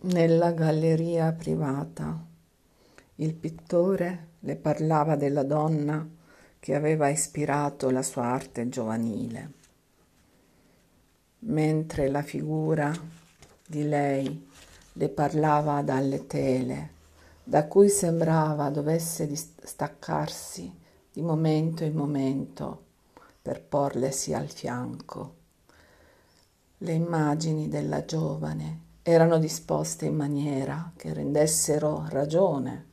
Nella galleria privata il pittore le parlava della donna che aveva ispirato la sua arte giovanile, mentre la figura di lei le parlava dalle tele, da cui sembrava dovesse staccarsi di momento in momento per porlesi al fianco. Le immagini della giovane erano disposte in maniera che rendessero ragione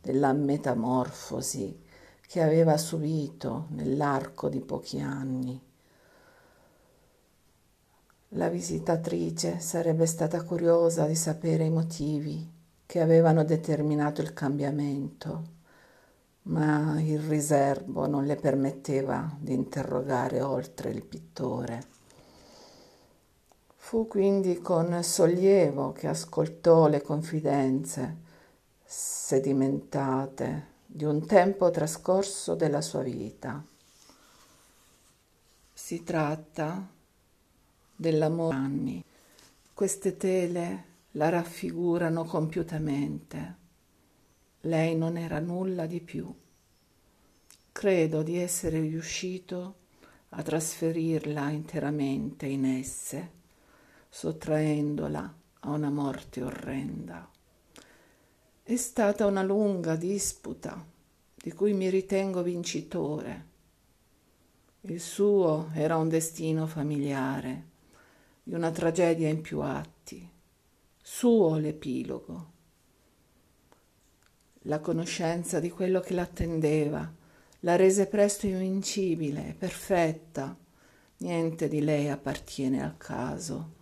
della metamorfosi che aveva subito nell'arco di pochi anni. La visitatrice sarebbe stata curiosa di sapere i motivi che avevano determinato il cambiamento, ma il riservo non le permetteva di interrogare oltre il pittore. Fu quindi con sollievo che ascoltò le confidenze sedimentate di un tempo trascorso della sua vita. Si tratta dell'amore anni. Queste tele la raffigurano compiutamente. Lei non era nulla di più. Credo di essere riuscito a trasferirla interamente in esse sottraendola a una morte orrenda. È stata una lunga disputa di cui mi ritengo vincitore. Il suo era un destino familiare, di una tragedia in più atti, suo l'epilogo. La conoscenza di quello che l'attendeva la rese presto invincibile, perfetta. Niente di lei appartiene al caso.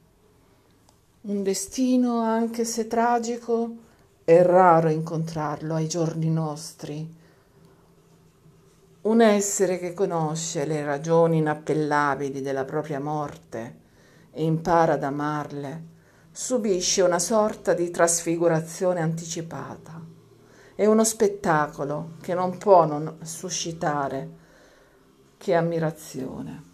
Un destino, anche se tragico, è raro incontrarlo ai giorni nostri. Un essere che conosce le ragioni inappellabili della propria morte e impara ad amarle, subisce una sorta di trasfigurazione anticipata. È uno spettacolo che non può non suscitare che ammirazione.